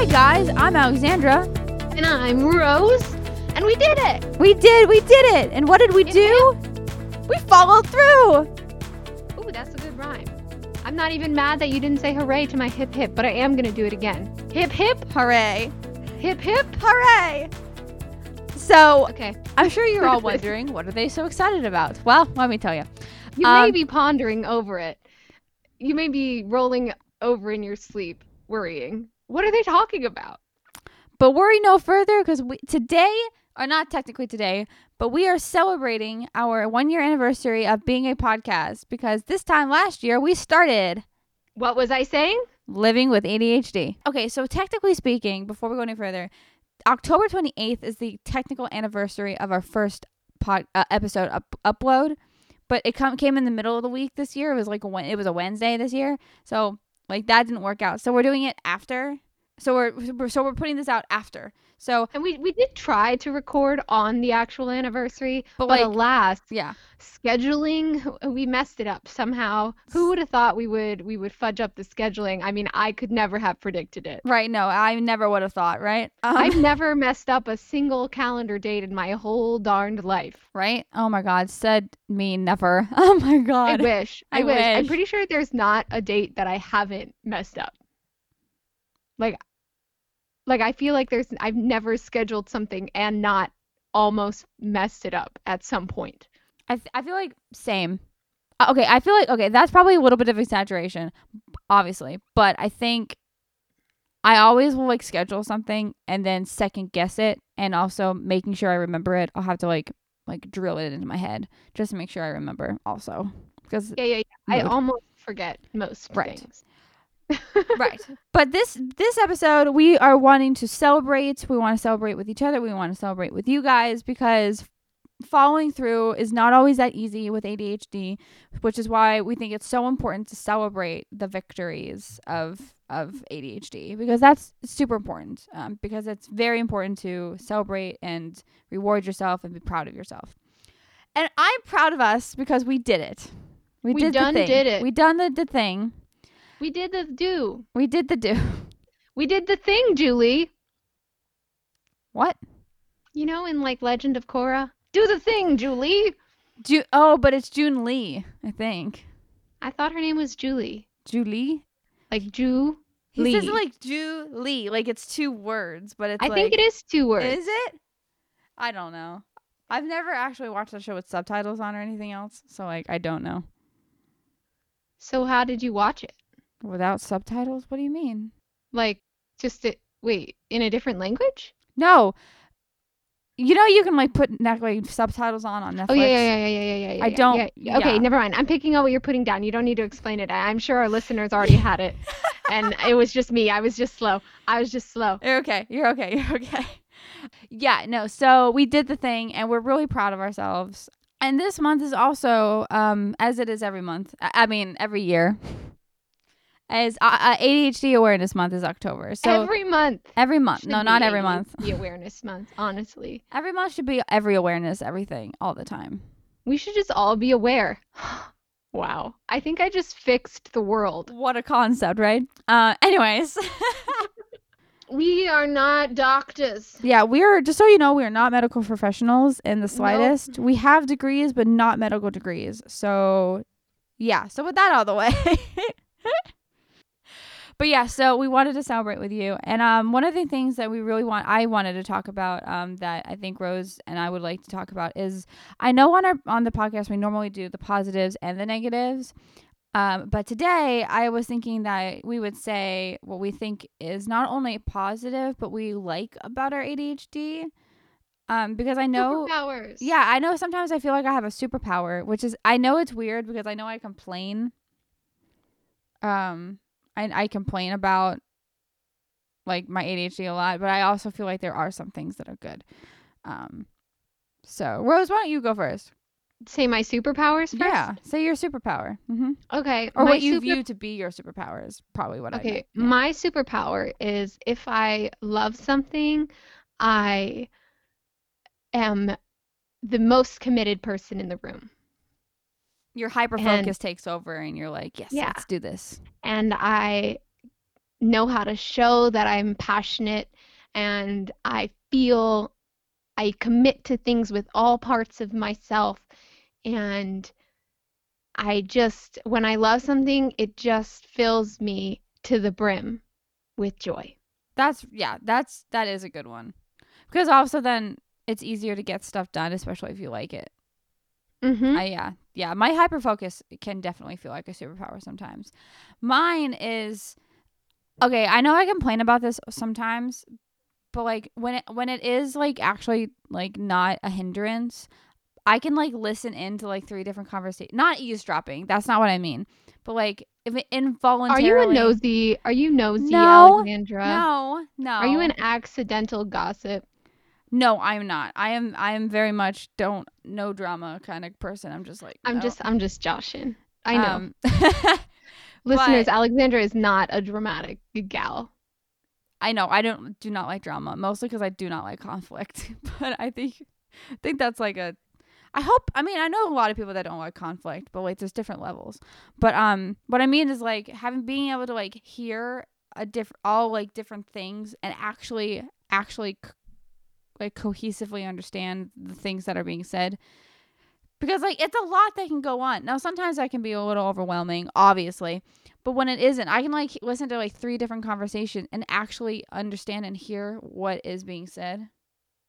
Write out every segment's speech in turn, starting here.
Hi guys, I'm Alexandra. And I'm Rose. And we did it. We did, we did it. And what did we do? We followed through. Ooh, that's a good rhyme. I'm not even mad that you didn't say hooray to my hip hip, but I am gonna do it again. Hip hip, Hooray. hip hip. Hooray. So, Okay. I'm sure you're all wondering, what are they so excited about? Well, let me tell you. You may Um, be pondering over it. You may be rolling over in your sleep, worrying. What are they talking about? But worry no further because today, or not technically today, but we are celebrating our one year anniversary of being a podcast because this time last year we started What was I saying? living with ADHD. Okay, so technically speaking, before we go any further, October 28th is the technical anniversary of our first pod, uh, episode up- upload, but it come, came in the middle of the week this year. It was like a, it was a Wednesday this year. So, like that didn't work out. So, we're doing it after. So we're so we're putting this out after. So, And we, we did try to record on the actual anniversary, But, but, like- alas, yeah. scheduling we messed it up somehow. Who would have thought we would we would fudge up the scheduling? I mean, I could never have predicted it. Right, no, I never would have thought, right? Um, I've never messed up a single calendar date in my whole darned life. right? Oh my god, said me never. Oh my God. I wish. I, I wish. I'm pretty sure there's not a date that I haven't messed up. Like like I feel like there's I've never scheduled something and not almost messed it up at some point. I th- I feel like same. Uh, Okay, I feel like okay, that's probably a little bit of exaggeration, obviously, but I think I always will like schedule something and then second guess it, and also making sure I remember it. I'll have to like like drill it into my head just to make sure I remember. Also, because Yeah, yeah, yeah. I almost forget most Right. things. Right. But this this episode we are wanting to celebrate. We want to celebrate with each other. We want to celebrate with you guys because following through is not always that easy with ADHD, which is why we think it's so important to celebrate the victories of of ADHD because that's super important. Um, because it's very important to celebrate and reward yourself and be proud of yourself. And I'm proud of us because we did it. We, We did done the thing. did it. We done the, the thing. We did the do. We did the do. We did the thing, Julie. What? You know, in like Legend of Korra. Do the thing, Julie. Ju- oh, but it's June Lee, I think. I thought her name was Julie. Julie? Like Ju. He says Lee. like Julie, like it's two words, but it's I like think it is two words. Is it? I don't know. I've never actually watched the show with subtitles on or anything else, so like I don't know. So how did you watch it? Without subtitles? What do you mean? Like just it, wait, in a different language? No. You know you can like put like subtitles on on Netflix. Oh yeah, yeah, yeah, yeah, yeah, yeah, yeah. I yeah, don't- yeah. yeah. Okay, never mind. I'm picking up what you're putting down. You don't need to explain it. I'm sure our listeners already had it, and it was just me. I was just slow. I was just slow. You're okay. You're okay. You're okay. yeah, no. So we did the thing and we're really proud of ourselves. And this month is also, um, as it is every month, I mean, every year, as uh, uh, ADHD Awareness Month is October. So every month. every month. No, not every month. The awareness month, honestly. Every month should be every awareness, everything, all the time. We should just all be aware. wow. I think I just fixed the world. What a concept, right? Uh, anyways, We are not doctors. yeah, we're just so you know, we are not medical professionals in the slightest. We have degrees, but not medical degrees. So, yeah. So with that out of the way. but yeah, so we wanted to celebrate with you, and um, one of the things that we really want, I wanted to talk about, um, that I think Rose and I would like to talk about is, I know on our on the podcast we normally do the positives and the negatives, um, but today I was thinking that we would say what we think is not only positive, but we like about our ADHD. Um, because I know, Superpowers. yeah, I know sometimes I feel like I have a superpower, which is, I know it's weird because I know I complain. Um, I, I complain about like my ADHD a lot, but I also feel like there are some things that are good. Um, so Rose, why don't you go first? Say my superpowers first? Yeah, say your superpower. hmm Okay. or what you super- view to be your superpower is probably what I Okay. Yeah. my superpower is if I love something, I am the most committed person in the room. Your hyper focus takes over and you're like, yes, Yeah. let's do this. And I know how to show that I'm passionate and I feel I commit to things with all parts of myself and I just when I love something it just fills me to the brim with joy. That's yeah, that's that is a good one. Because also then it's easier to get stuff done, especially if you like it. mm-hmm. I yeah. Yeah, my hyper focus can definitely feel like a superpower sometimes. Mine is okay, I know I complain about this sometimes, but like when it when it is like actually like not a hindrance, I can like listen into like three different conversations. Not eavesdropping. That's not what I mean. But like if it involuntarily. Are you a nosy? Are you nosy, No, Alexandra? No, no. Are you an accidental gossip? No, I'm not. I am I am very much don't no drama kind of person. I'm just like I'm no. just I'm just joshing. I know. Um, Listeners, but- Alexandra is not a dramatic gal. I know I don't do not like drama mostly because I do not like conflict. But I think I think that's like a. I hope. I mean, I know a lot of people that don't like conflict, but like there's different levels. But um, what I mean is like having being able to like hear a different all like different things and actually actually c- like cohesively understand the things that are being said. Because like it's a lot that can go on. Now sometimes that can be a little overwhelming, obviously. But when it isn't, I can like listen to like three different conversations and actually understand and hear what is being said.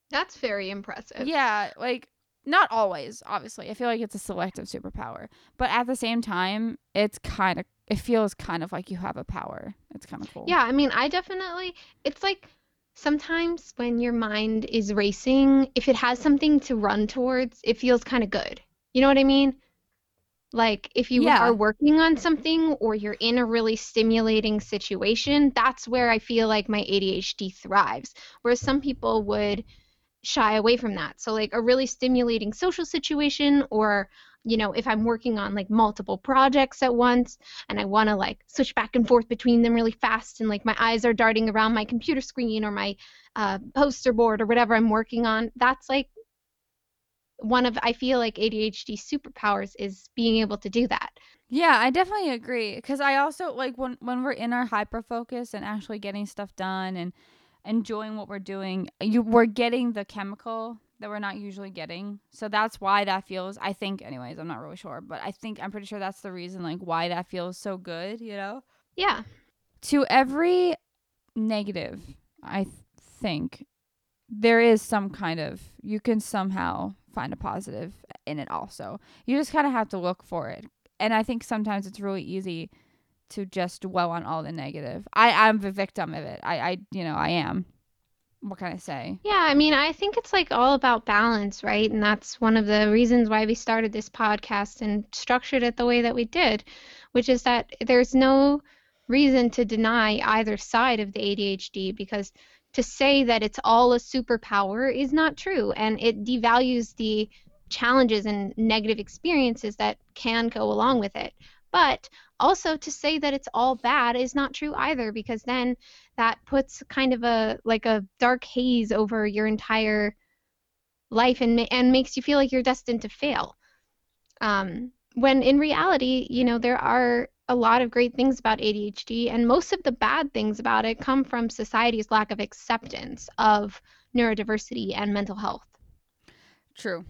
That's very impressive. Yeah, like not always, obviously. I feel like it's a selective superpower. But at the same time, it's kind of it feels kind of like you have a power. It's kind of cool. Yeah, I mean, I definitely, it's like sometimes when your mind is racing, if it has something to run towards, it feels kind of good. You know what I mean? Like if you Yeah. are working on something or you're in a really stimulating situation, that's where I feel like my ADHD thrives. Whereas some people would shy away from that. So like a really stimulating social situation or you know, if I'm working on like multiple projects at once and I want to like switch back and forth between them really fast and like my eyes are darting around my computer screen or my uh, poster board or whatever I'm working on, that's like one of I feel like ADHD superpowers is being able to do that. Yeah, I definitely agree because I also like when when we're in our hyper focus and actually getting stuff done and enjoying what we're doing, you we're getting the chemical that we're not usually getting. So that's why that feels I think anyways, I'm not really sure, but I think I'm pretty sure that's the reason like why that feels so good, you know? Yeah. To every negative, I th- think there is some kind of you can somehow find a positive in it also. You just kind of have to look for it. And I think sometimes it's really easy to just dwell on all the negative. I I'm the victim of it. I I you know, I am. What can I say? Yeah, I mean, I think it's like all about balance, right? And that's one of the reasons why we started this podcast and structured it the way that we did, which is that there's no reason to deny either side of the ADHD because to say that it's all a superpower is not true and it devalues the challenges and negative experiences that can go along with it. But also to say that it's all bad is not true either because then that puts kind of a like a dark haze over your entire life and and makes you feel like you're destined to fail. Um, when in reality, you know, there are a lot of great things about ADHD, and most of the bad things about it come from society's lack of acceptance of neurodiversity and mental health. True.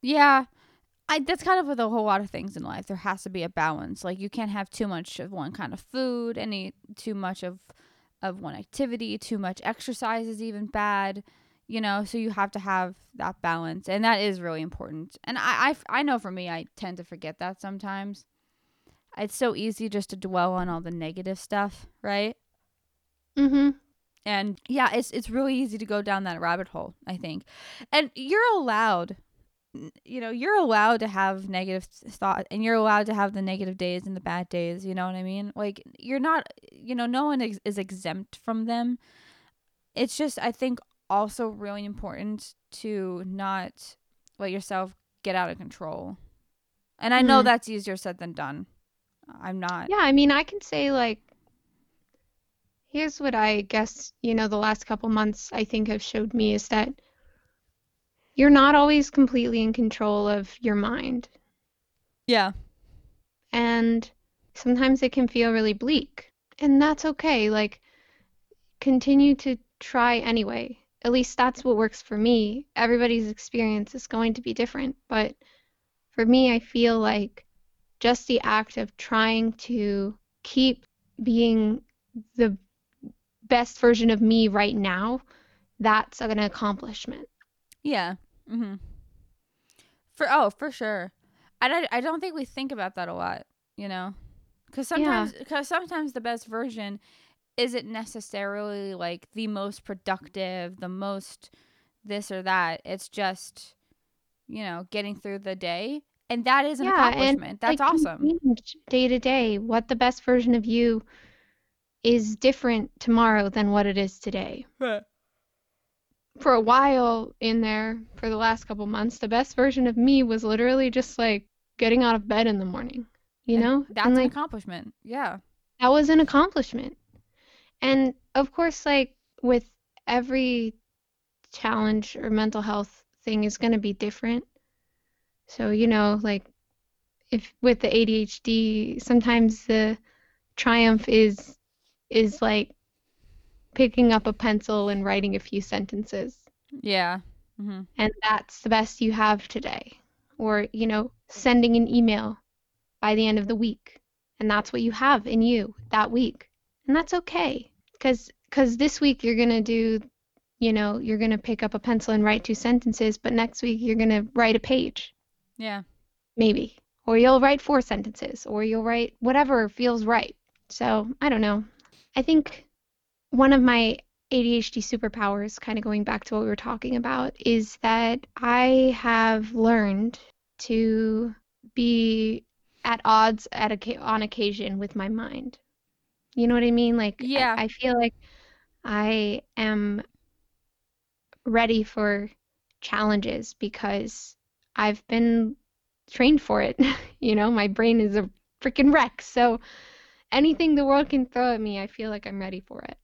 Yeah. I that's kind of with a whole lot of things in life. There has to be a balance. Like you can't have too much of one kind of food, any too much of of one activity, too much exercise is even bad. You know, so you have to have that balance, and that is really important. And I, I, I know for me, I tend to forget that sometimes. It's so easy just to dwell on all the negative stuff, right? Mm-hmm. And yeah, it's it's really easy to go down that rabbit hole, I think. And you're allowed you know, you're allowed to have negative thoughts and you're allowed to have the negative days and the bad days, you know what I mean? Like you're not, you know, no one ex- is exempt from them. It's just I think also really important to not let yourself get out of control. And I know Mm. that's easier said than done. I'm not. Yeah, I mean, I can say like here's what I guess, you know, the last couple months I think have showed me is that you're not always completely in control of your mind. Yeah. And sometimes it can feel really bleak. and that's okay. Like continue to try anyway. At least that's what works for me. Everybody's experience is going to be different, but for me, I feel like just the act of trying to keep being the best version of me right now, that's an accomplishment. Yeah. Mm-hmm. For oh, for sure. I I, I don't think we think about that a lot, you know. Cuz sometimes cuz sometimes the best version isn't necessarily like the most productive, the most this or that. It's just you know, getting through the day. And that is an Yeah, accomplishment. That's like awesome. day to day. What the best version of you is different tomorrow than what it is today. For a while in there, for the last couple months, the best version of me was literally just like getting out of bed in the morning, you And know? that's And an accomplishment. Yeah. that was an accomplishment. And of course, like with every challenge or mental health thing is going to be different. So, you know, like if with the ADHD, sometimes the triumph is is like picking up a pencil and writing a few sentences, Yeah. Mhm. and that's the best you have today. Or, you know, sending an email by the end of the week, and that's what you have in you that week. And that's okay. Cuz cuz this week you're going to do, you know, you're going to pick up a pencil and write two sentences, but next week you're going to write a page. Yeah. maybe. Or you'll write four sentences, or you'll write whatever feels right. So, I don't know. I think one of my ADHD superpowers, kind of going back to what we were talking about, is that I have learned to be at odds at a, on occasion with my mind. You know what I mean? Like, Yeah. I, I feel like I am ready for challenges because I've been trained for it. You know, my brain is a freaking wreck. So anything the world can throw at me, I feel like I'm ready for it.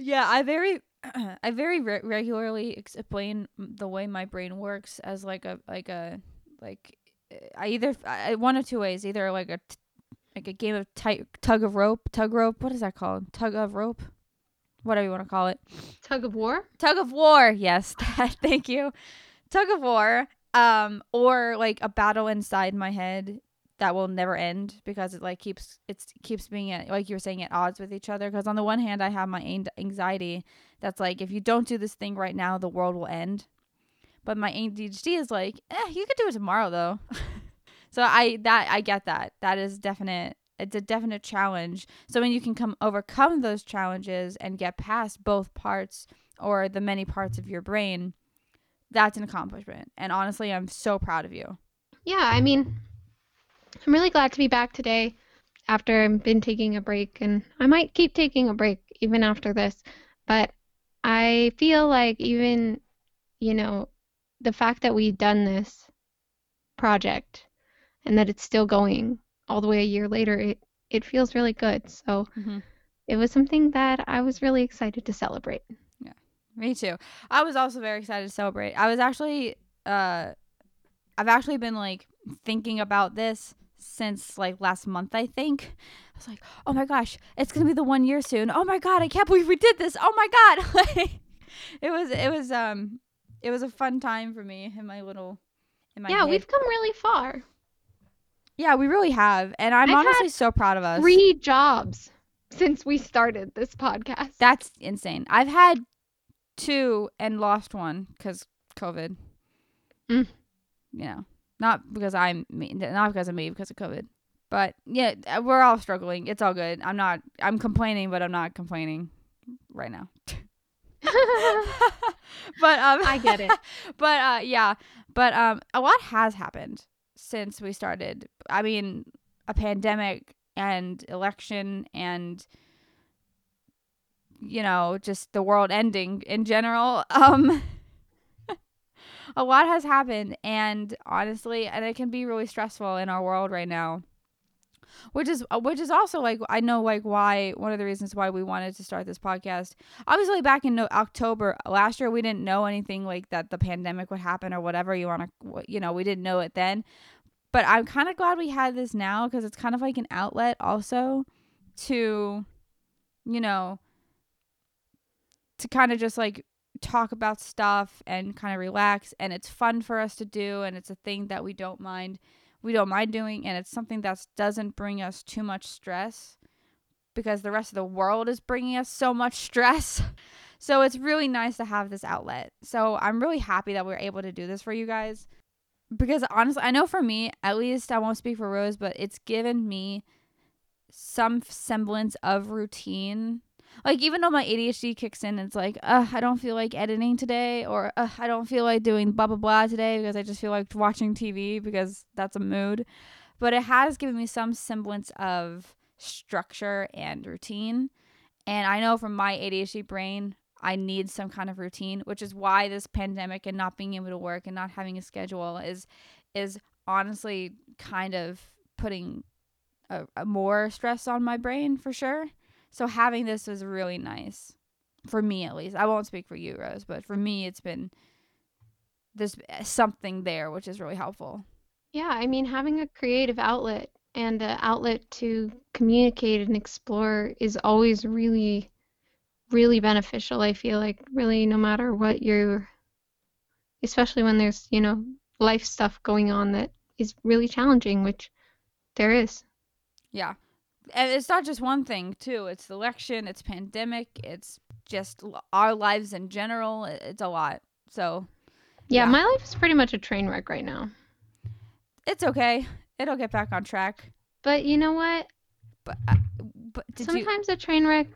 Yeah, I very I very re- regularly explain the way my brain works as like a like a like I either I, one of two ways, either like a t- like a game of tight tug of rope, tug rope, what is that called? Tug of rope? Whatever you want to call it. Tug of war? Tug of war. Yes, thank you. Tug of war. Um or like a battle inside my head that will never end because it like keeps it keeps being at like you were saying at odds with each other. Because on the one hand I have my anxiety that's like if you don't do this thing right now the world will end. But my ADHD is like eh you could do it tomorrow though. So I that I get that. That is definite it's a definite challenge. So when you can come overcome those challenges and get past both parts or the many parts of your brain that's an accomplishment. And honestly I'm so proud of you. Yeah, I mean I'm really glad to be back today after I've been taking a break, and I might keep taking a break even after this. But I feel like even, you know, the fact that we've done this project and that it's still going all the way a year later, it, it feels really good. So mm-hmm. it was something that I was really excited to celebrate. Yeah, me too. I was also very excited to celebrate. I was actually, uh, I've actually been like thinking about this since like last month, I think. I was like, oh my gosh, it's gonna be the one year soon. Oh my god, I can't believe we did this. Oh my god, like it was, it was, um, it was a fun time for me in my little, in my yeah, head. we've come really far. Yeah, we really have, and I'm I've honestly so proud of us. Three jobs since we started this podcast. That's insane. I've had two and lost one because COVID. Mm. You know, not because I'm me, not because of me, because of COVID. But yeah, uh, we're all struggling. It's all good. I'm not. I'm complaining, but I'm not complaining right now. but um, I get it. but uh, yeah, but um, a lot has happened since we started. I mean, a pandemic and election and you know just the world ending in general. Um, a lot has happened, and honestly, and it can be really stressful in our world right now which is uh, which is also like I know like why one of the reasons why we wanted to start this podcast. Obviously, back in October last year, we didn't know anything like that the pandemic would happen or whatever you want to, you know, we didn't know it then. But I'm kind of glad we had this now because it's kind of like an outlet also to, you know, to kind of just like talk about stuff and kind of relax and it's fun for us to do and it's a thing that we don't mind we don't mind doing and it's something that doesn't bring us too much stress because the rest of the world is bringing us so much stress. So it's really nice to have this outlet. So i'm really happy that we are able to do this for you guys because honestly i know for me at least i won't speak for rose but it's given me some semblance of routine like even though my ADHD kicks in, it's like, uh, I don't feel like editing today, or uh, I don't feel like doing blah blah blah today because I just feel like watching TV because that's a mood. But it has given me some semblance of structure and routine. And I know from my ADHD brain, I need some kind of routine, which is why this pandemic and not being able to work and not having a schedule is is honestly kind of putting a, a more stress on my brain for sure. So having this was really nice for me at least. I won't speak for you, Rose, but for me it's been there's eh, something there which is really helpful. Yeah, I mean having a creative outlet and an outlet to communicate and explore is always really really beneficial. I feel like really no matter what you're especially when there's, you know, life stuff going on that is really challenging, which there is. Yeah and it's not just one thing too. It's the election it's pandemic it's just our lives in general it's a lot. So yeah, yeah. my life is pretty much a train wreck right now. It's okay. It'll get back on track. But you know what? But uh, but sometimes you... a train wreck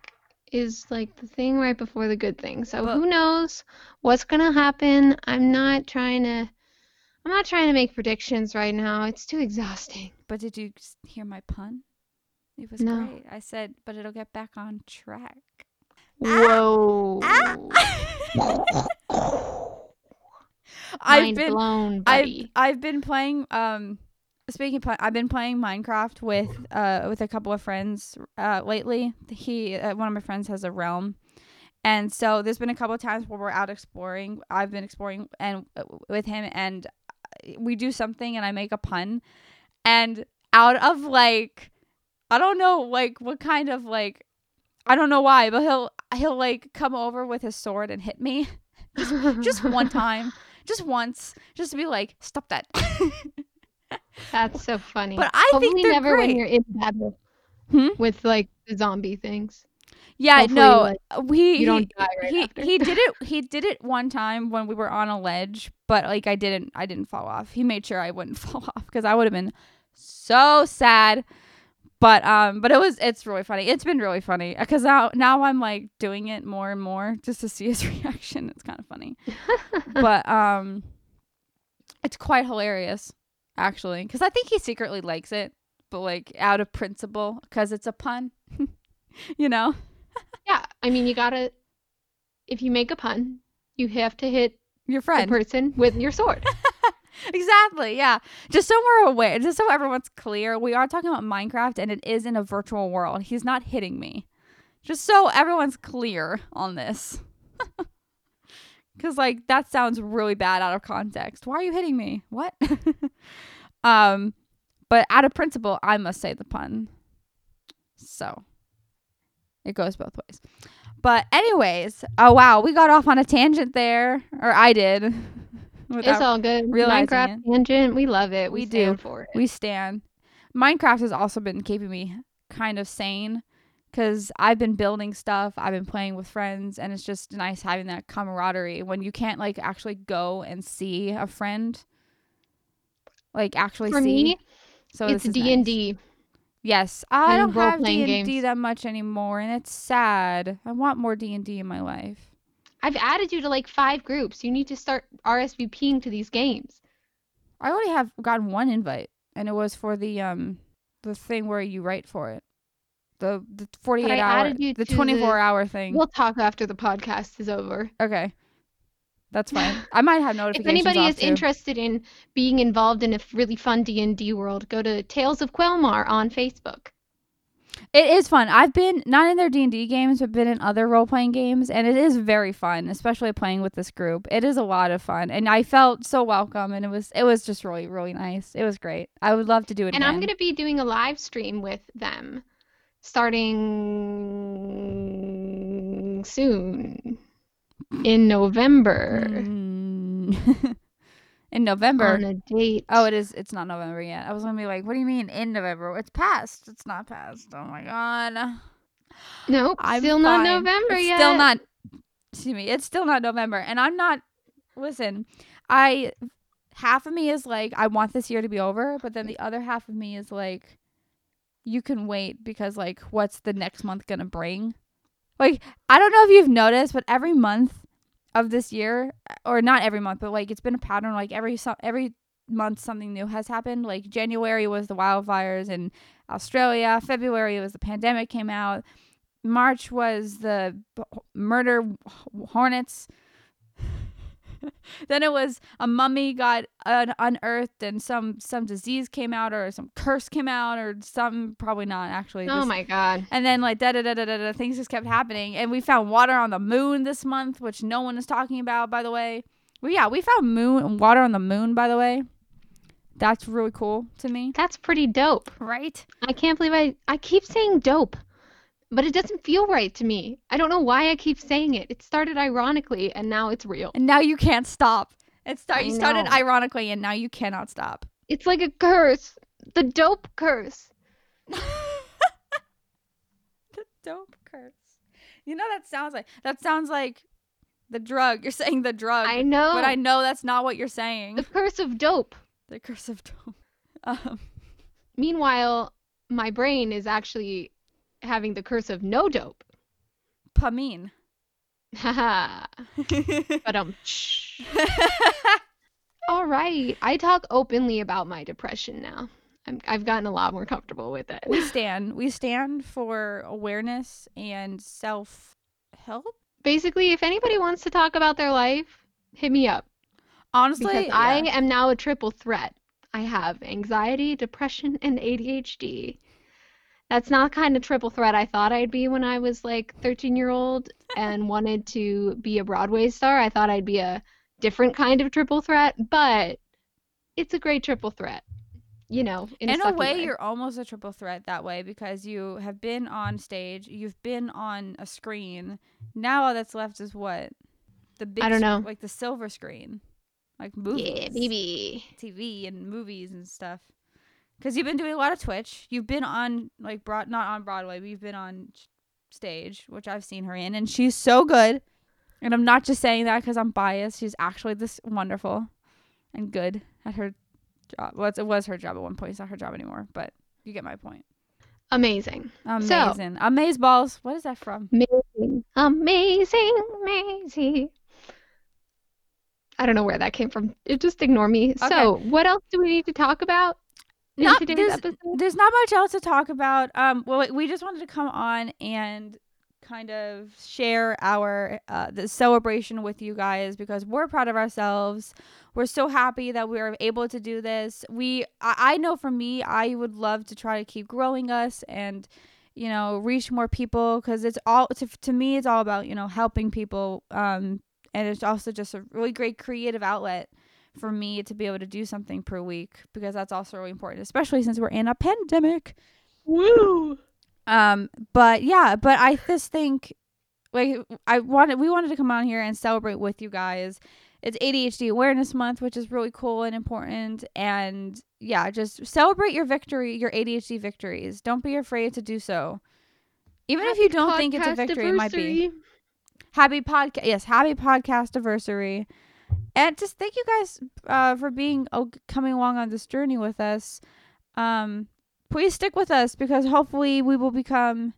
is like the thing right before the good thing. So but... who knows what's gonna happen? I'm not trying to i'm not trying to make predictions right now. It's too exhausting. But did you hear my pun it was no. great. I said, but it'll get back on track. Whoa. Ah! I've been blown, buddy. I've, I've been playing um speaking of, I've been playing Minecraft with uh with a couple of friends uh lately. He uh, one of my friends has a realm. And so there's been a couple of times where we're out exploring. I've been exploring and uh, with him and we do something and I make a pun and out of like I don't know like what kind of like I don't know why, but he'll he'll like come over with his sword and hit me. just, just one time. Just once. Just to be like, stop that. That's so funny. But I Hopefully think never great. when you're in battle hmm? with like the zombie things. Yeah, Hopefully, no, like, we you don't die right he, after. he did it. He did it one time when we were on a ledge, but like I didn't. I didn't fall off. He made sure I wouldn't fall off because I would have been so sad but um but it was it's really funny. It's been really funny because now now i'm like doing it more and more just to see his reaction. It's kind of funny. But um it's quite hilarious actually because i think he secretly likes it but like out of principle because it's a pun you know? Yeah i mean you gotta if you make a pun you have to hit your friend. person with your sword exactly. Yeah. Just so we're aware, just so everyone's clear, we are talking about Minecraft and it is in a virtual world. He's not hitting me. Just so everyone's clear on this. Cuz like that sounds really bad out of context. Why are you hitting me? What? um but out of principle, I must say the pun. So, it goes both ways. But anyways, oh wow, we got off on a tangent there, or I did. It's all good. Minecraft it. tangent, we love it. We, we do. for it. We stand. Minecraft has also been keeping me kind of sane because I've been building stuff, I've been playing with friends, and it's just nice having that camaraderie when you can't like actually go and see a friend, like actually For see. Me, so it's D and D. Yes, I don't have D and D that much anymore, and it's sad. I want more D and D in my life. I've added you to like five groups. You need to start RSVPing to these games. I only have gotten one invite, and it was for the um the thing where you write for it. The the forty eight hour the twenty four hour thing. We'll talk after the podcast is over. Okay. That's fine. I might have notifications. if anybody is too. interested in being involved in a really fun D and D world, go to Tales of Quelmar on Facebook. It is fun. I've been not in their D and D games, but been in other role playing games, and it is very fun, especially playing with this group. It is a lot of fun, and I felt so welcome, and it was it was just really really nice. It was great. I would love to do it. And again. I'm gonna be doing a live stream with them, starting soon in November Mm. in November. on a date. Oh, it is. It's not November yet. I was gonna be like, what do you mean in November? It's past. It's not past. Oh my god. nope, I'm still not. November it's yet. Still not. Excuse me. It's still not November, and I'm not. Listen, I half of me is like I want this year to be over, but then the other half of me is like, you can wait because like, what's the next month gonna bring? Like, I don't know if you've noticed, but every month of this year, uh, or not every month, but like it's been a pattern. Like every so- every month something new has happened. Like January was the wildfires in Australia. February was the pandemic came out. March was the murder hornets. then it was a mummy got un- unearthed and some some disease came out or some curse came out or some probably not actually. Oh This- my god. and then like da da da da da things just kept happening and we found water on the moon this month which no one is talking about by the way well yeah we found moon water on the moon by the way that's really cool to me That's pretty dope. right I can't believe I I keep saying dope, but it doesn't feel right to me. I don't know why I keep saying it. It started ironically and now it's real. and now you can't stop it start you started ironically and now you cannot stop It's like a curse. The dope curse. the dope curse you know that sounds like that sounds like the drug you're saying the drug I know. but i know that's not what you're saying The curse of dope. the curse of dope um Meanwhile, my brain is actually having the curse of no dope. pamine Haha. but um. All right. I talk openly about my depression now. I'm, I've gotten a lot more comfortable with it. we stand we stand for awareness and self help Basically, if anybody wants to talk about their life, hit me up honestly because I yeah. am now a triple threat. I have anxiety, depression, and ADHD. That's not the kind of triple threat I thought I'd be when I was like 13 year old and wanted to be a Broadway star. I thought I'd be a different kind of triple threat, but it's a great triple threat. You know, in, in a sucky way you're almost a triple threat that way because you have been on stage you've been on a screen now all that's left is what the big I don't know. like the silver screen like movies Yeah, baby. tv and movies and stuff because you've been doing a lot of twitch you've been on like broad not on broadway but you've been on stage which i've seen her in and she's so good and i'm not just saying that because i'm biased she's actually this wonderful and good at her job well it's- it was her job at one point it's not her job anymore but you get my point Amazing. amazing amaze balls what is that from Amazing. Amazing. Amazing. I don't know where that came from. It just ignore me. So, what else do we need to talk about Not- there's- episode? there's not much else to talk about. Um, well, we just wanted to come on and kind of share our uh, the celebration with you guys because we're proud of ourselves. We're so happy that we are able to do this. We, I, I know for me, I would love to try to keep growing us and you know reach more people because it's all to, to me it's all about you know helping people um and it's also just a really great creative outlet for me to be able to do something per week because that's also really important, especially since we're in a pandemic. Woo! Um, but yeah, but I just think like I wanted we wanted to come on here and celebrate with you guys. It's ADHD Awareness Month, which is really cool and important. And yeah, just celebrate your victory, your ADHD victories. Don't be afraid to do so. Even if you don't think it's a victory, it might be happy podcast yes happy podcast anniversary and just thank you guys uh for being oh, coming along on this journey with us um please stick with us because hopefully we will become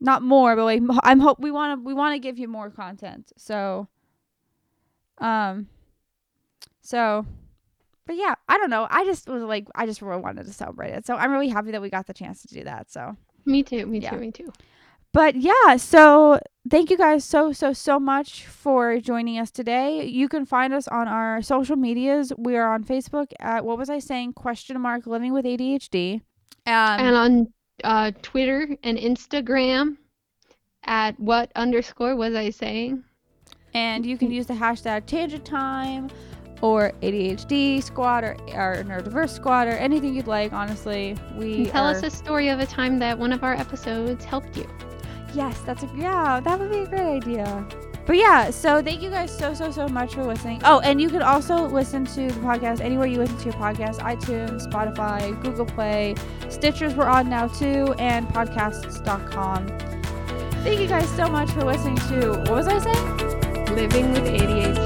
not more but like i'm hope we want to we want to give you more content so um so but yeah i don't know i just was like i just really wanted to celebrate it so i'm really happy that we got the chance to do that so Me too. Me Yeah. too. Me too. But yeah, so thank you guys so so so much for joining us today. You can find us on our social medias. We are on Facebook at what was I saying? Question mark living with ADHD. Um, and on uh, Twitter and Instagram at what underscore was I saying? and you can use the hashtag tangent time or ADHD squad or, or neurodiverse squad or anything you'd like. Honestly, we tell are, us a story of a time that one of our episodes helped you. Yes, that's a yeah. That would be a great idea. But yeah, so thank you guys so so so much for listening. Oh, and you can also listen to the podcast anywhere you listen to your podcast: iTunes, Spotify, Google Play, Stitchers. We're on now too, and podcasts.com. Thank you guys so much for listening to. What was I saying? Living with ADHD.